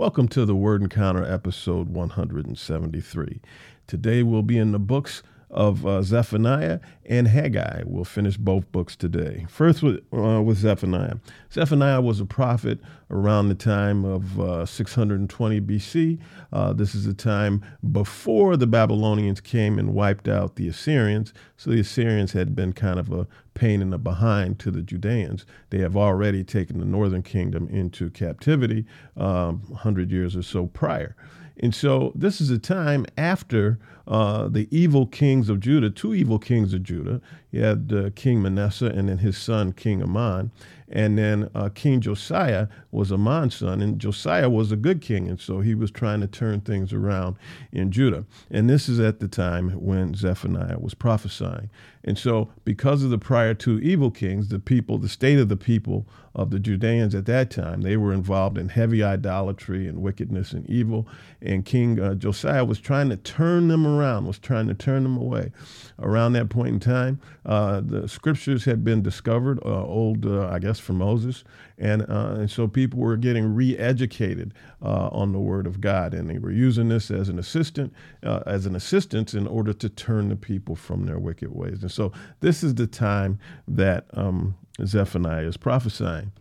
Welcome to the Word Encounter episode 173. Today we'll be in the books of uh, Zephaniah and Haggai. We'll finish both books today. First, with, uh, with Zephaniah. Zephaniah was a prophet around the time of uh, 620 BC. Uh, this is a time before the Babylonians came and wiped out the Assyrians. So the Assyrians had been kind of a pain in the behind to the Judeans. They have already taken the northern kingdom into captivity um, 100 years or so prior. And so this is a time after uh, the evil kings of Judah, two evil kings of Judah. You had uh, King Manasseh and then his son, King Amon. And then uh, King Josiah was Amon's son, and Josiah was a good king, and so he was trying to turn things around in Judah. And this is at the time when Zephaniah was prophesying. And so, because of the prior two evil kings, the people, the state of the people of the Judeans at that time, they were involved in heavy idolatry and wickedness and evil. And King uh, Josiah was trying to turn them around, was trying to turn them away. Around that point in time, uh, the scriptures had been discovered, uh, old, uh, I guess, from Moses, and uh, and so people were getting re-educated uh, on the Word of God, and they were using this as an assistant, as an assistance, in order to turn the people from their wicked ways. And so this is the time that um, Zephaniah is prophesying.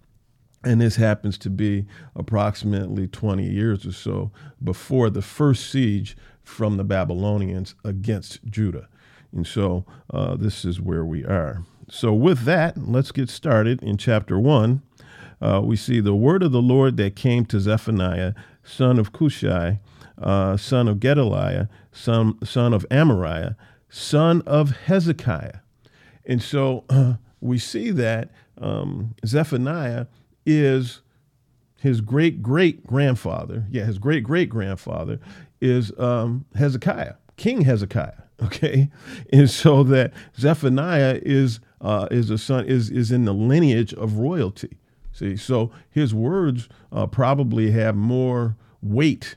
And this happens to be approximately 20 years or so before the first siege from the Babylonians against Judah. And so uh, this is where we are. So, with that, let's get started in chapter 1. Uh, we see the word of the Lord that came to Zephaniah, son of Cushai, uh, son of Gedaliah, son, son of Amariah, son of Hezekiah. And so uh, we see that um, Zephaniah is his great great grandfather. Yeah, his great great grandfather is um, Hezekiah, King Hezekiah. Okay, and so that Zephaniah is uh, is a son is is in the lineage of royalty. See, so his words uh, probably have more weight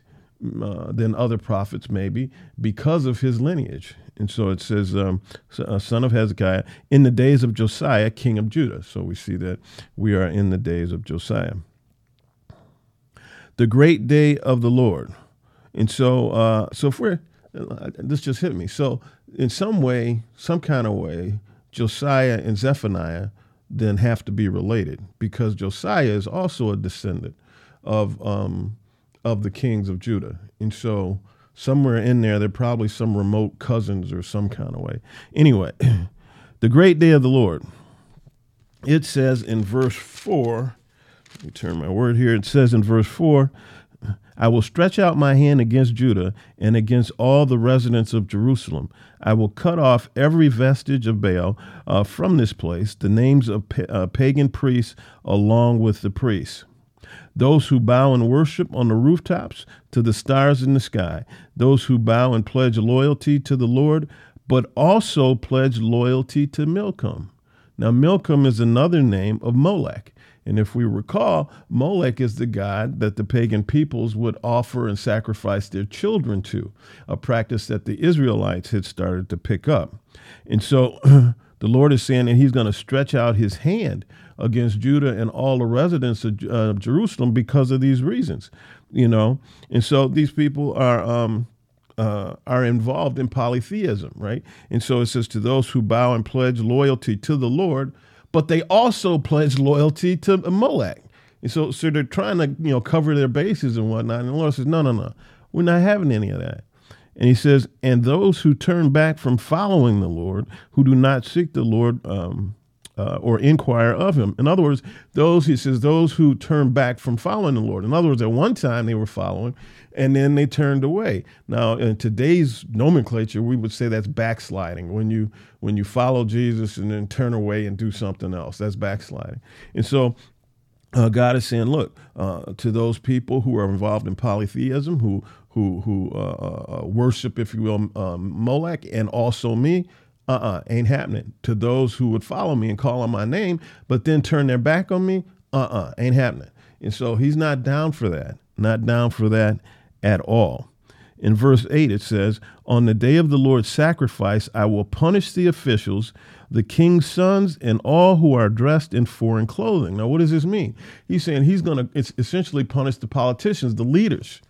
uh, than other prophets, maybe because of his lineage. And so it says, um, uh, son of Hezekiah, in the days of Josiah, king of Judah. So we see that we are in the days of Josiah. The great day of the Lord. And so, uh, so if we're, uh, this just hit me. So, in some way, some kind of way, Josiah and Zephaniah then have to be related because Josiah is also a descendant of um, of the kings of Judah, and so somewhere in there, they're probably some remote cousins or some kind of way. Anyway, the great day of the Lord. It says in verse four. Let me turn my word here. It says in verse four. I will stretch out my hand against Judah and against all the residents of Jerusalem. I will cut off every vestige of Baal uh, from this place, the names of pa- uh, pagan priests along with the priests. Those who bow and worship on the rooftops to the stars in the sky, those who bow and pledge loyalty to the Lord, but also pledge loyalty to Milcom. Now, Milcom is another name of Molech. And if we recall, Molech is the god that the pagan peoples would offer and sacrifice their children to, a practice that the Israelites had started to pick up. And so the Lord is saying that he's going to stretch out his hand against Judah and all the residents of uh, Jerusalem because of these reasons, you know. And so these people are um, uh, are involved in polytheism, right? And so it says to those who bow and pledge loyalty to the Lord but they also pledge loyalty to Molech. And so, so they're trying to, you know, cover their bases and whatnot. And the Lord says, no, no, no, we're not having any of that. And he says, and those who turn back from following the Lord, who do not seek the Lord um, uh, or inquire of him. In other words, those, he says, those who turn back from following the Lord. In other words, at one time they were following and then they turned away. Now, in today's nomenclature, we would say that's backsliding. When you when you follow Jesus and then turn away and do something else, that's backsliding. And so uh, God is saying, look, uh, to those people who are involved in polytheism, who who who uh, uh, uh worship, if you will, um, Molech, and also me, uh uh-uh, ain't happening. To those who would follow me and call on my name, but then turn their back on me, uh uh-uh, uh, ain't happening. And so he's not down for that, not down for that at all. In verse 8, it says, On the day of the Lord's sacrifice, I will punish the officials, the king's sons, and all who are dressed in foreign clothing. Now, what does this mean? He's saying he's going to essentially punish the politicians, the leaders.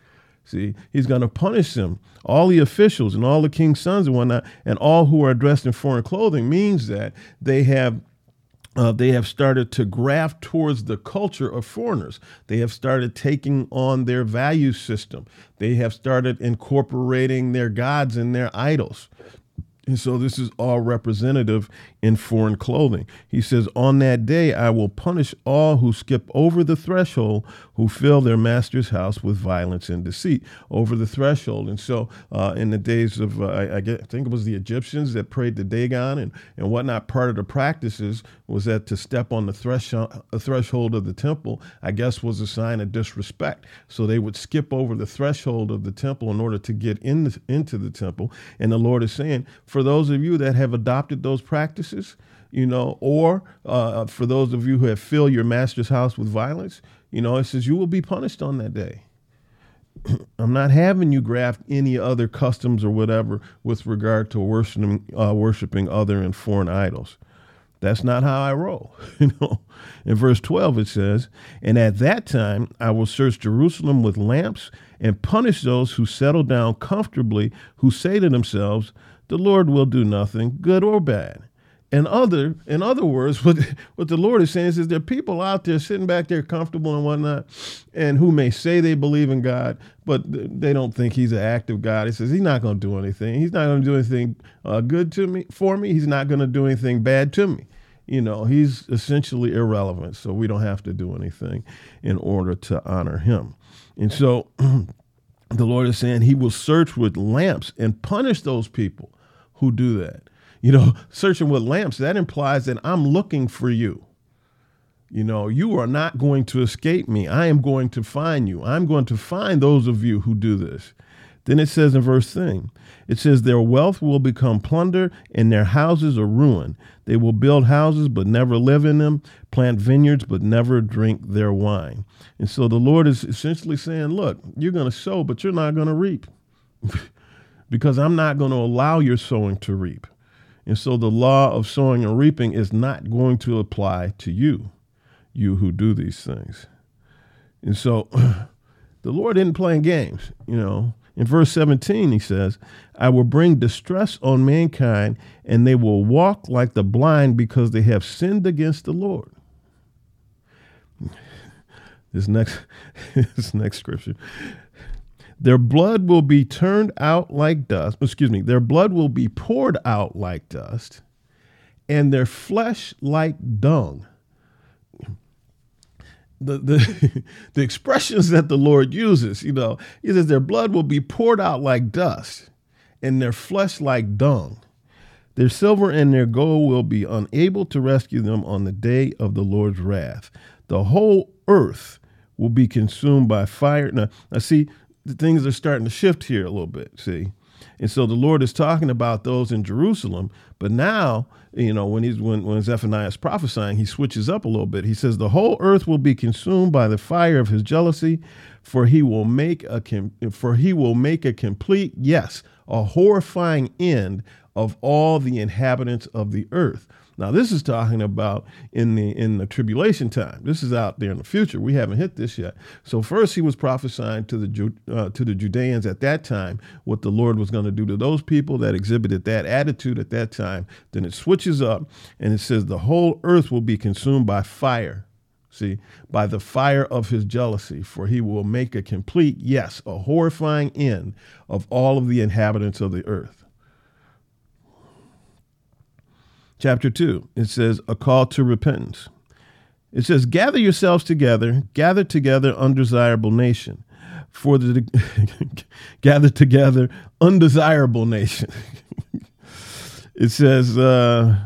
See, he's going to punish them. All the officials and all the king's sons and whatnot, and all who are dressed in foreign clothing means that they have uh, they have started to graft towards the culture of foreigners. They have started taking on their value system. They have started incorporating their gods and their idols. And so this is all representative in foreign clothing. He says, On that day I will punish all who skip over the threshold, who fill their master's house with violence and deceit. Over the threshold. And so uh, in the days of, uh, I, I, think it was the Egyptians that prayed to Dagon and, and whatnot, part of the practices was that to step on the threshold, the threshold of the temple, I guess, was a sign of disrespect. So they would skip over the threshold of the temple in order to get in the, into the temple. And the Lord is saying, for those of you that have adopted those practices, you know, or uh, for those of you who have filled your master's house with violence, you know, it says you will be punished on that day. I'm not having you graft any other customs or whatever with regard to worshiping, uh, worshiping other and foreign idols. That's not how I roll. You know, in verse 12 it says, "And at that time I will search Jerusalem with lamps and punish those who settle down comfortably, who say to themselves, the Lord will do nothing, good or bad." In other, in other words, what what the Lord is saying is, is there are people out there sitting back there comfortable and whatnot, and who may say they believe in God, but they don't think He's an active God. He says He's not going to do anything. He's not going to do anything uh, good to me for me. He's not going to do anything bad to me. You know, He's essentially irrelevant. So we don't have to do anything in order to honor Him. And so, the Lord is saying He will search with lamps and punish those people who do that you know, searching with lamps, that implies that I'm looking for you. You know, you are not going to escape me. I am going to find you. I'm going to find those of you who do this. Then it says in verse thing, it says, Their wealth will become plunder and their houses are ruin. They will build houses but never live in them, plant vineyards but never drink their wine. And so the Lord is essentially saying, Look, you're going to sow, but you're not going to reap because I'm not going to allow your sowing to reap. And so the law of sowing and reaping is not going to apply to you, you who do these things. And so the Lord isn't playing games, you know. In verse 17, he says, I will bring distress on mankind, and they will walk like the blind because they have sinned against the Lord. This next, this next scripture. Their blood will be turned out like dust. Excuse me. Their blood will be poured out like dust, and their flesh like dung. The, the, the expressions that the Lord uses, you know, he says their blood will be poured out like dust, and their flesh like dung. Their silver and their gold will be unable to rescue them on the day of the Lord's wrath. The whole earth will be consumed by fire. Now, now see, the things are starting to shift here a little bit, see? And so the Lord is talking about those in Jerusalem, but now, you know, when he's when, when Zephaniah is prophesying, he switches up a little bit. He says, The whole earth will be consumed by the fire of his jealousy, for he will make a for he will make a complete, yes, a horrifying end of all the inhabitants of the earth. Now this is talking about in the in the tribulation time. This is out there in the future. We haven't hit this yet. So first he was prophesying to the uh, to the Judeans at that time what the Lord was going to do to those people that exhibited that attitude at that time. Then it switches up and it says the whole earth will be consumed by fire. See, by the fire of his jealousy, for he will make a complete, yes, a horrifying end of all of the inhabitants of the earth chapter 2, it says, A call to repentance. It says, Gather yourselves together, gather together, undesirable nation. For the gather together, undesirable nation. it says, uh,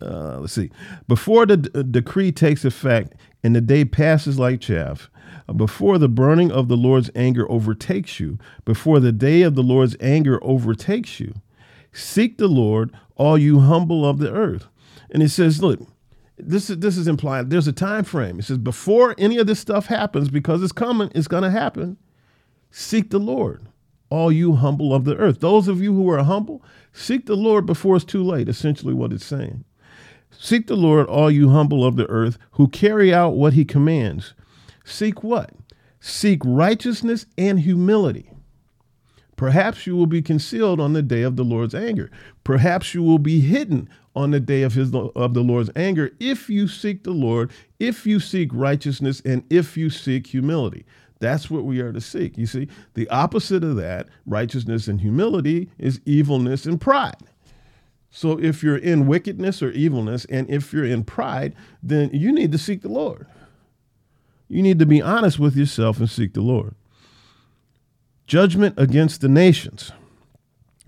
uh, let's see, before the d- decree takes effect and the day passes like chaff, before the burning of the Lord's anger overtakes you, before the day of the Lord's anger overtakes you, seek the Lord all you humble of the earth. And it says, look, this is this is implied. There's a time frame. It says before any of this stuff happens, because it's coming, it's going to happen. Seek the Lord. all you humble of the earth. Those of you who are humble, seek the Lord before it's too late, essentially what it's saying. Seek the Lord, all you humble of the earth, who carry out what he commands. Seek what? Seek righteousness and humility. Perhaps you will be concealed on the day of the Lord's anger. Perhaps you will be hidden on the day of his of the Lord's anger if you seek the Lord, if you seek righteousness and if you seek humility. That's what we are to seek. You see, the opposite of that, righteousness and humility, is evilness and pride. So if you're in wickedness or evilness, and if you're in pride, then you need to seek the Lord. You need to be honest with yourself and seek the Lord. Judgment against the nations.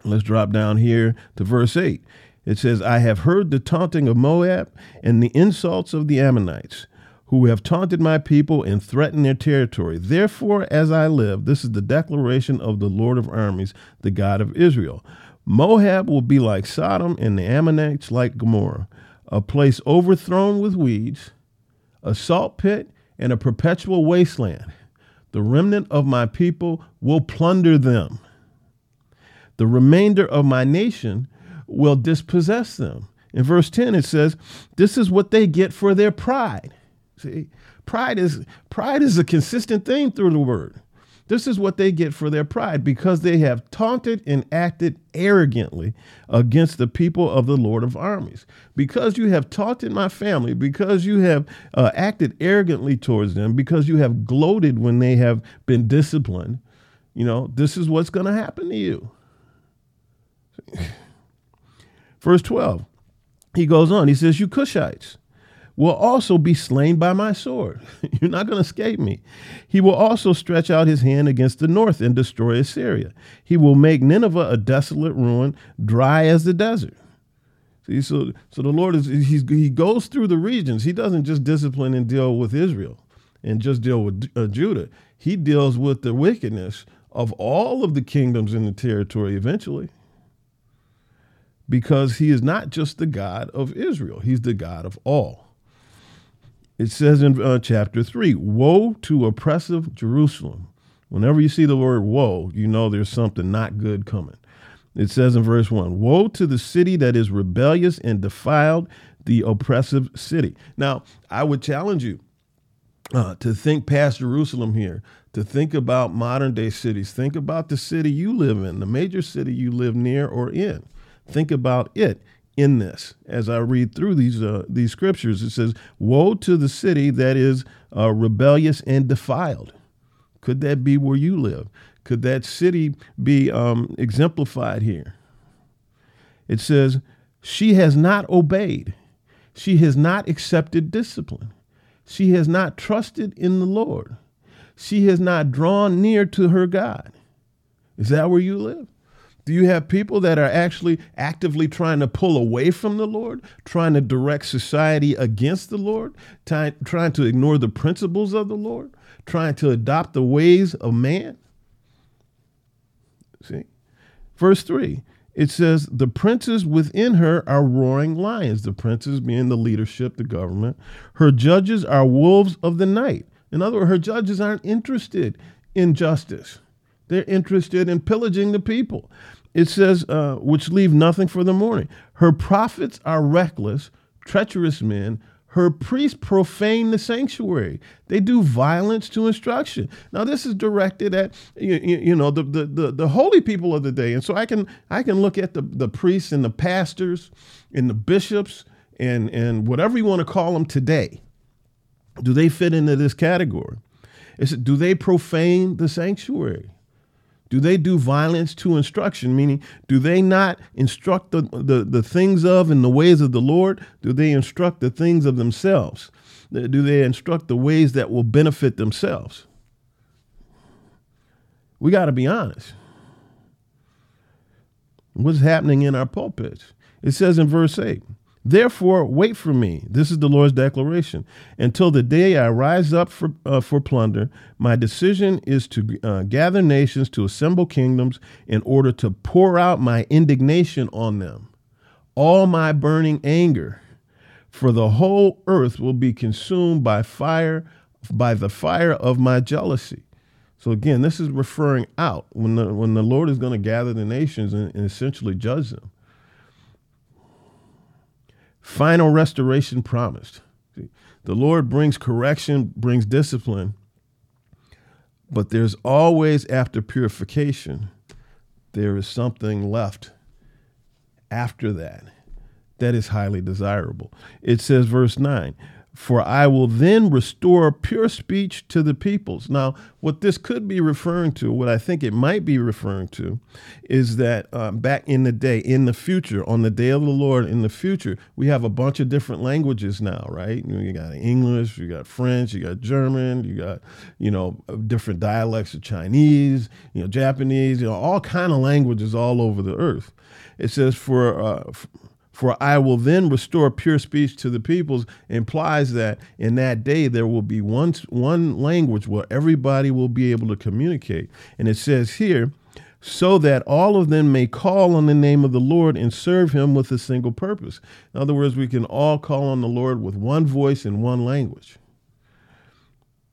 Let's drop down here to verse 8. It says, I have heard the taunting of Moab and the insults of the Ammonites who have taunted my people and threatened their territory. Therefore, as I live, this is the declaration of the Lord of armies, the God of Israel. Moab will be like Sodom and the Ammonites like Gomorrah, a place overthrown with weeds, a salt pit, and a perpetual wasteland. The remnant of my people will plunder them. The remainder of my nation will dispossess them. In verse 10, it says, This is what they get for their pride. See, pride is pride is a consistent theme through the word. This is what they get for their pride because they have taunted and acted arrogantly against the people of the Lord of armies. Because you have taunted my family, because you have uh, acted arrogantly towards them, because you have gloated when they have been disciplined, you know, this is what's going to happen to you. Verse 12, he goes on, he says, You Cushites will also be slain by my sword. You're not going to escape me. He will also stretch out his hand against the north and destroy Assyria. He will make Nineveh a desolate ruin, dry as the desert. See, so so the Lord is he goes through the regions. He doesn't just discipline and deal with Israel and just deal with uh, Judah. He deals with the wickedness of all of the kingdoms in the territory eventually. Because he is not just the God of Israel, he's the God of all. It says in uh, chapter 3 Woe to oppressive Jerusalem. Whenever you see the word woe, you know there's something not good coming. It says in verse 1 Woe to the city that is rebellious and defiled, the oppressive city. Now, I would challenge you uh, to think past Jerusalem here, to think about modern day cities. Think about the city you live in, the major city you live near or in. Think about it in this. As I read through these uh, these scriptures, it says, "Woe to the city that is uh, rebellious and defiled." Could that be where you live? Could that city be um, exemplified here? It says, "She has not obeyed. She has not accepted discipline. She has not trusted in the Lord. She has not drawn near to her God." Is that where you live? Do you have people that are actually actively trying to pull away from the Lord, trying to direct society against the Lord, trying, trying to ignore the principles of the Lord, trying to adopt the ways of man? See? Verse 3 it says, The princes within her are roaring lions, the princes being the leadership, the government. Her judges are wolves of the night. In other words, her judges aren't interested in justice. They're interested in pillaging the people. It says, uh, which leave nothing for the morning. Her prophets are reckless, treacherous men. Her priests profane the sanctuary. They do violence to instruction. Now, this is directed at you, you know the, the, the the holy people of the day, and so I can I can look at the the priests and the pastors and the bishops and and whatever you want to call them today. Do they fit into this category? Do they profane the sanctuary? Do they do violence to instruction? Meaning, do they not instruct the, the, the things of and the ways of the Lord? Do they instruct the things of themselves? Do they instruct the ways that will benefit themselves? We got to be honest. What's happening in our pulpits? It says in verse 8 Therefore, wait for me. This is the Lord's declaration. Until the day I rise up for, uh, for plunder, my decision is to uh, gather nations, to assemble kingdoms, in order to pour out my indignation on them, all my burning anger. For the whole earth will be consumed by fire, by the fire of my jealousy. So again, this is referring out when the when the Lord is going to gather the nations and, and essentially judge them. Final restoration promised. The Lord brings correction, brings discipline, but there's always after purification, there is something left after that that is highly desirable. It says, verse 9, for I will then restore pure speech to the peoples. Now, what this could be referring to, what I think it might be referring to, is that uh, back in the day, in the future, on the day of the Lord, in the future, we have a bunch of different languages now, right? You got English, you got French, you got German, you got, you know, different dialects of Chinese, you know, Japanese, you know, all kind of languages all over the earth. It says, for, uh, for I will then restore pure speech to the peoples implies that in that day there will be one, one language where everybody will be able to communicate. And it says here, so that all of them may call on the name of the Lord and serve him with a single purpose. In other words, we can all call on the Lord with one voice and one language.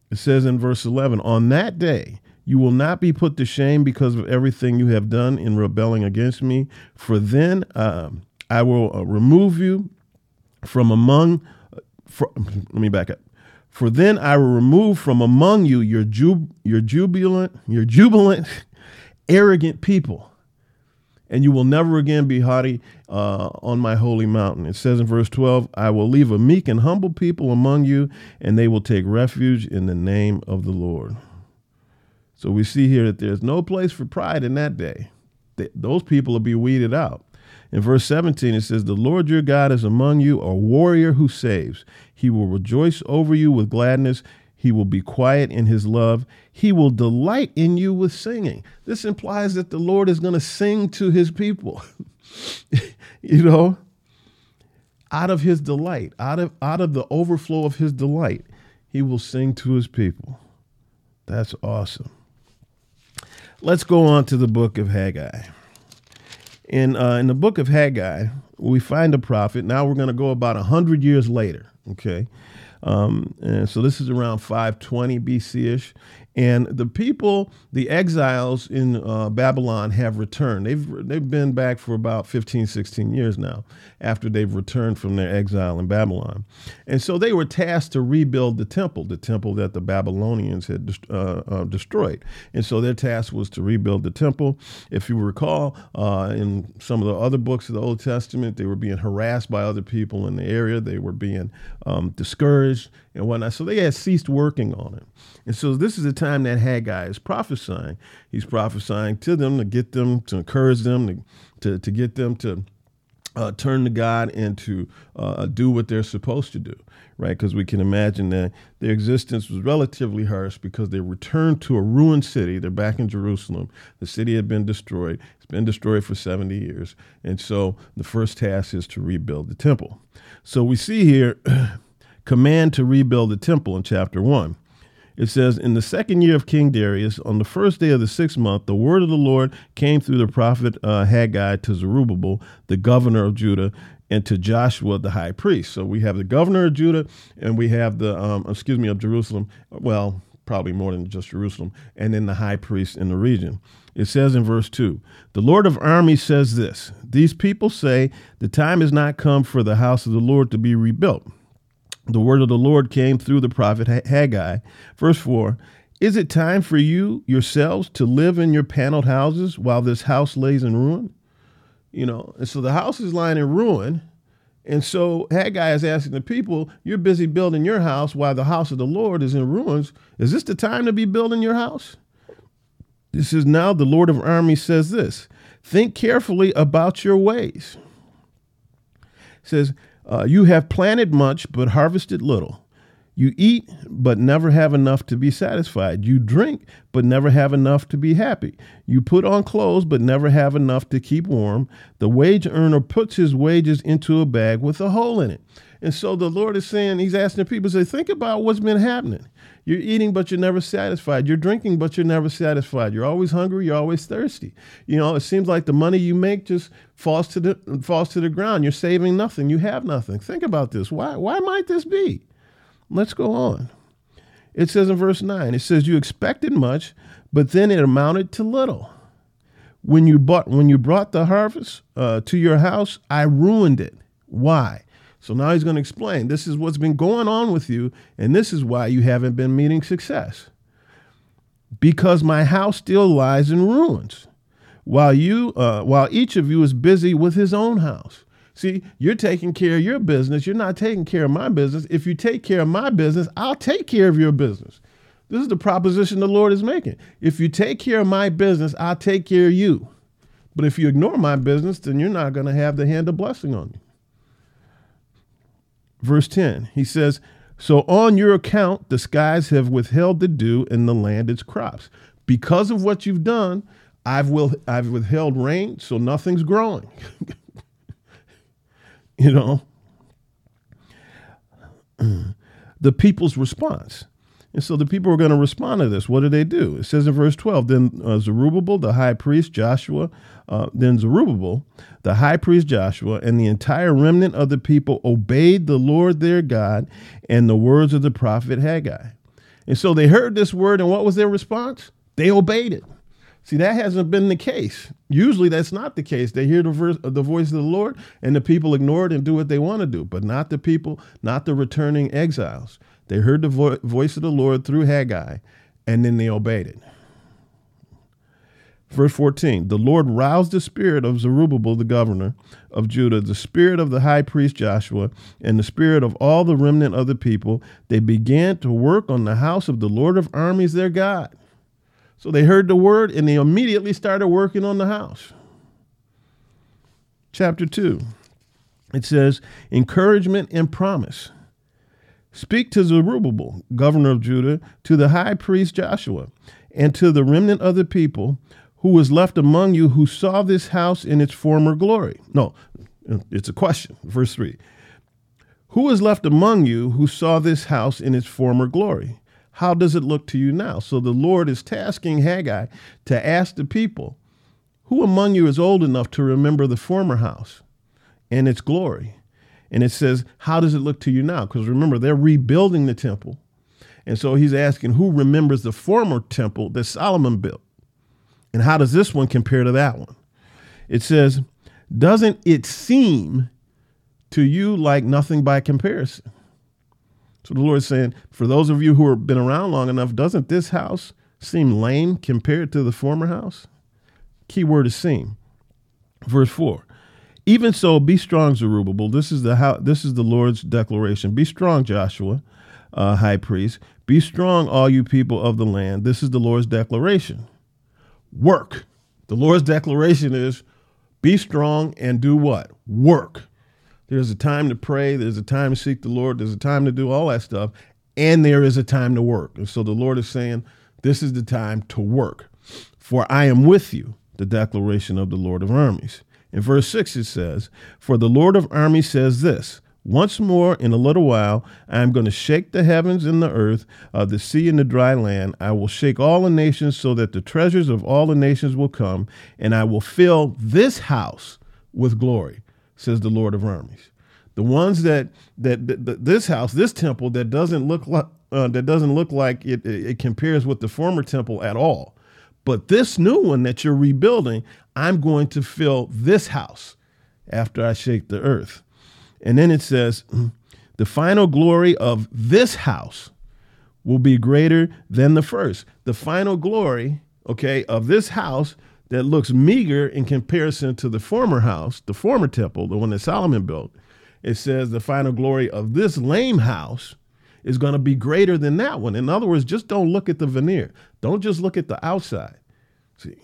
It says in verse 11, On that day, you will not be put to shame because of everything you have done in rebelling against me. For then um, I will uh, remove you from among. Uh, for, let me back up. For then I will remove from among you your jub, your jubilant, your jubilant, arrogant people, and you will never again be haughty uh, on my holy mountain. It says in verse 12, I will leave a meek and humble people among you, and they will take refuge in the name of the Lord. So we see here that there's no place for pride in that day. those people will be weeded out. In verse 17, it says, The Lord your God is among you, a warrior who saves. He will rejoice over you with gladness. He will be quiet in his love. He will delight in you with singing. This implies that the Lord is going to sing to his people. you know, out of his delight, out of out of the overflow of his delight, he will sing to his people. That's awesome. Let's go on to the book of Haggai. In, uh, in the book of Haggai, we find a prophet. Now we're going to go about 100 years later, okay? Um, and so this is around 520 BC ish. And the people, the exiles in uh, Babylon, have returned. They've, they've been back for about 15, 16 years now after they've returned from their exile in Babylon. And so they were tasked to rebuild the temple, the temple that the Babylonians had uh, uh, destroyed. And so their task was to rebuild the temple. If you recall, uh, in some of the other books of the Old Testament, they were being harassed by other people in the area, they were being um, discouraged and whatnot. So they had ceased working on it. And so this is the time that Haggai is prophesying. He's prophesying to them to get them, to encourage them, to, to, to get them to uh, turn to God and to uh, do what they're supposed to do, right? Because we can imagine that their existence was relatively harsh because they returned to a ruined city. They're back in Jerusalem. The city had been destroyed. It's been destroyed for 70 years. And so the first task is to rebuild the temple. So we see here command to rebuild the temple in chapter 1. It says, In the second year of King Darius, on the first day of the sixth month, the word of the Lord came through the prophet uh, Haggai to Zerubbabel, the governor of Judah, and to Joshua, the high priest. So we have the governor of Judah, and we have the, um, excuse me, of Jerusalem. Well, probably more than just Jerusalem, and then the high priest in the region. It says in verse 2 The Lord of armies says this These people say, The time has not come for the house of the Lord to be rebuilt the word of the Lord came through the prophet Haggai. Verse 4 Is it time for you yourselves to live in your paneled houses while this house lays in ruin? You know, and so the house is lying in ruin. And so Haggai is asking the people, You're busy building your house while the house of the Lord is in ruins. Is this the time to be building your house? This is now the Lord of armies says this Think carefully about your ways. It says, uh, you have planted much, but harvested little. You eat, but never have enough to be satisfied. You drink, but never have enough to be happy. You put on clothes, but never have enough to keep warm. The wage earner puts his wages into a bag with a hole in it. And so the Lord is saying, He's asking people say, think about what's been happening. You're eating, but you're never satisfied. You're drinking, but you're never satisfied. You're always hungry. You're always thirsty. You know, it seems like the money you make just falls to the falls to the ground. You're saving nothing. You have nothing. Think about this. Why why might this be? Let's go on. It says in verse 9, it says, You expected much, but then it amounted to little. When you bought when you brought the harvest uh, to your house, I ruined it. Why? So now he's going to explain. This is what's been going on with you, and this is why you haven't been meeting success. Because my house still lies in ruins, while you, uh, while each of you is busy with his own house. See, you're taking care of your business. You're not taking care of my business. If you take care of my business, I'll take care of your business. This is the proposition the Lord is making. If you take care of my business, I'll take care of you. But if you ignore my business, then you're not going to have the hand of blessing on you. Verse 10, he says, So on your account, the skies have withheld the dew and the land its crops. Because of what you've done, I've, will, I've withheld rain, so nothing's growing. you know? the people's response. And so the people are going to respond to this. What do they do? It says in verse 12 Then uh, Zerubbabel, the high priest, Joshua, uh, then Zerubbabel, the high priest Joshua, and the entire remnant of the people obeyed the Lord their God and the words of the prophet Haggai. And so they heard this word, and what was their response? They obeyed it. See, that hasn't been the case. Usually that's not the case. They hear the, verse, the voice of the Lord and the people ignore it and do what they want to do, but not the people, not the returning exiles. They heard the vo- voice of the Lord through Haggai, and then they obeyed it. Verse 14 The Lord roused the spirit of Zerubbabel, the governor of Judah, the spirit of the high priest Joshua, and the spirit of all the remnant of the people. They began to work on the house of the Lord of armies, their God. So they heard the word and they immediately started working on the house. Chapter 2, it says, Encouragement and promise. Speak to Zerubbabel, governor of Judah, to the high priest Joshua, and to the remnant of the people who was left among you who saw this house in its former glory. No, it's a question. Verse 3. Who is left among you who saw this house in its former glory? How does it look to you now? So the Lord is tasking Haggai to ask the people, Who among you is old enough to remember the former house and its glory? And it says, How does it look to you now? Because remember, they're rebuilding the temple. And so he's asking, Who remembers the former temple that Solomon built? And how does this one compare to that one? It says, Doesn't it seem to you like nothing by comparison? So the Lord is saying, for those of you who have been around long enough, doesn't this house seem lame compared to the former house? Key word is seem. Verse 4. Even so, be strong, Zerubbabel. This is the how, this is the Lord's declaration. Be strong, Joshua, uh, high priest. Be strong, all you people of the land. This is the Lord's declaration. Work. The Lord's declaration is be strong and do what? Work. There's a time to pray. There's a time to seek the Lord. There's a time to do all that stuff. And there is a time to work. And so the Lord is saying, This is the time to work. For I am with you, the declaration of the Lord of armies. In verse 6, it says, For the Lord of armies says this Once more in a little while, I am going to shake the heavens and the earth, uh, the sea and the dry land. I will shake all the nations so that the treasures of all the nations will come, and I will fill this house with glory says the Lord of armies. The ones that that, that, this house, this temple that doesn't look like uh, that doesn't look like it, it compares with the former temple at all. But this new one that you're rebuilding, I'm going to fill this house after I shake the earth. And then it says, mm, the final glory of this house will be greater than the first. The final glory, okay, of this house that looks meager in comparison to the former house, the former temple, the one that Solomon built. It says the final glory of this lame house is going to be greater than that one. In other words, just don't look at the veneer. Don't just look at the outside. See.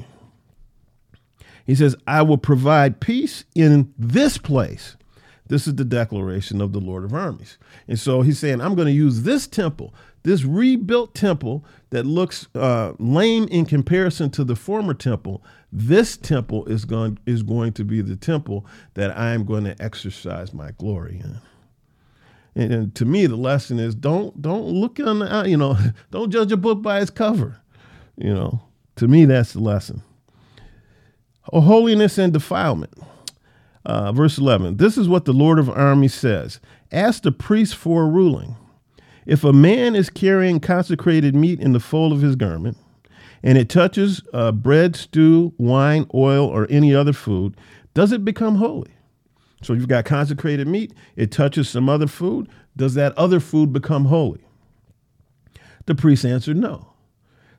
He says, I will provide peace in this place. This is the declaration of the Lord of armies. And so he's saying, I'm going to use this temple, this rebuilt temple that looks uh, lame in comparison to the former temple, this temple is going is going to be the temple that I am going to exercise my glory in. And, and, to me, the lesson is don't don't look on the you know don't judge a book by its cover. You know, to me, that's the lesson. Oh, holiness and defilement. Uh, verse 11. This is what the Lord of armies says Ask the priest for a ruling. If a man is carrying consecrated meat in the fold of his garment, and it touches uh, bread, stew, wine, oil, or any other food, does it become holy? So you've got consecrated meat, it touches some other food, does that other food become holy? The priest answered no.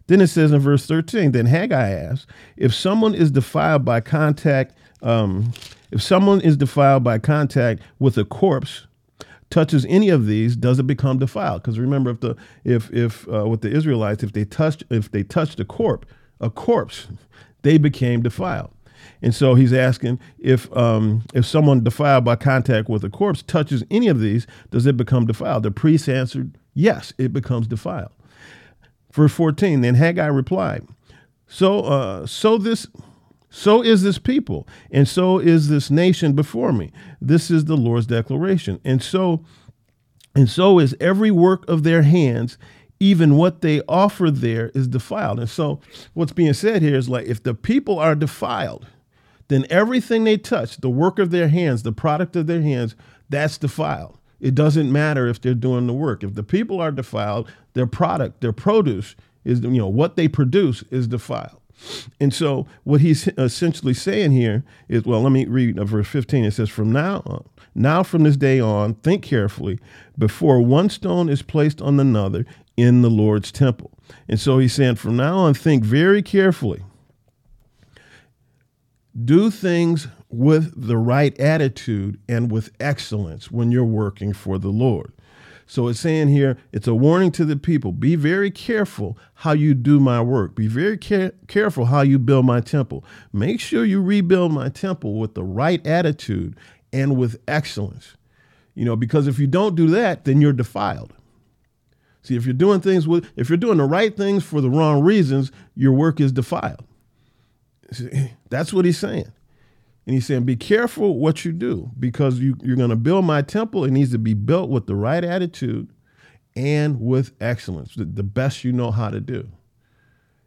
Then it says in verse 13, then Haggai asked, if someone is defiled by contact, um, if someone is defiled by contact with a corpse, touches any of these, does it become defiled? Because remember, if the if if uh, with the Israelites, if they touched if they touched a corpse, a corpse, they became defiled. And so he's asking if um, if someone defiled by contact with a corpse touches any of these, does it become defiled? The priest answered, yes, it becomes defiled. Verse 14, then Haggai replied, so uh, so this so is this people, and so is this nation before me. This is the Lord's declaration. And so and so is every work of their hands, even what they offer there is defiled. And so what's being said here is like if the people are defiled, then everything they touch, the work of their hands, the product of their hands, that's defiled. It doesn't matter if they're doing the work. If the people are defiled, their product, their produce is, you know, what they produce is defiled. And so what he's essentially saying here is, well, let me read uh, verse 15. It says, From now on, now from this day on, think carefully before one stone is placed on another in the Lord's temple. And so he's saying, from now on, think very carefully. Do things with the right attitude and with excellence when you're working for the Lord. So it's saying here, it's a warning to the people be very careful how you do my work. Be very care- careful how you build my temple. Make sure you rebuild my temple with the right attitude and with excellence. You know, because if you don't do that, then you're defiled. See, if you're doing things with, if you're doing the right things for the wrong reasons, your work is defiled. See, that's what he's saying. And he's saying, be careful what you do because you, you're going to build my temple. It needs to be built with the right attitude and with excellence, the, the best you know how to do,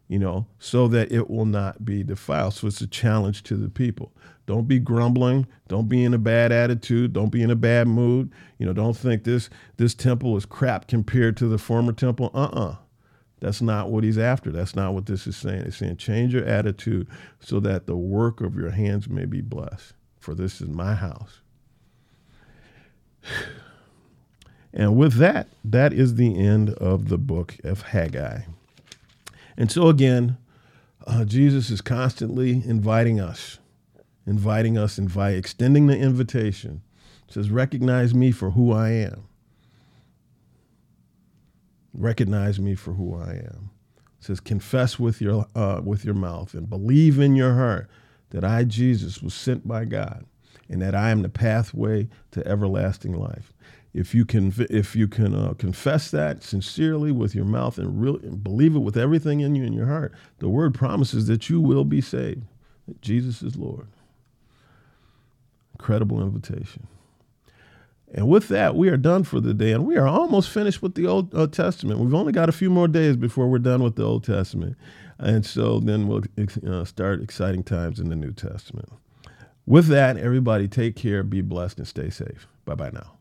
you know, so that it will not be defiled. So it's a challenge to the people. Don't be grumbling. Don't be in a bad attitude. Don't be in a bad mood. You know, don't think this this temple is crap compared to the former temple. Uh-uh. That's not what he's after. That's not what this is saying. It's saying change your attitude so that the work of your hands may be blessed. For this is my house. And with that, that is the end of the book of Haggai. And so again, uh, Jesus is constantly inviting us, inviting us, invite, extending the invitation. It says, recognize me for who I am. Recognize me for who I am. It says, confess with your, uh, with your mouth and believe in your heart that I, Jesus, was sent by God and that I am the pathway to everlasting life. If you can, if you can uh, confess that sincerely with your mouth and really and believe it with everything in you in your heart, the word promises that you will be saved. That Jesus is Lord. Incredible invitation. And with that, we are done for the day, and we are almost finished with the Old uh, Testament. We've only got a few more days before we're done with the Old Testament, and so then we'll uh, start exciting times in the New Testament. With that, everybody take care, be blessed, and stay safe. Bye bye now.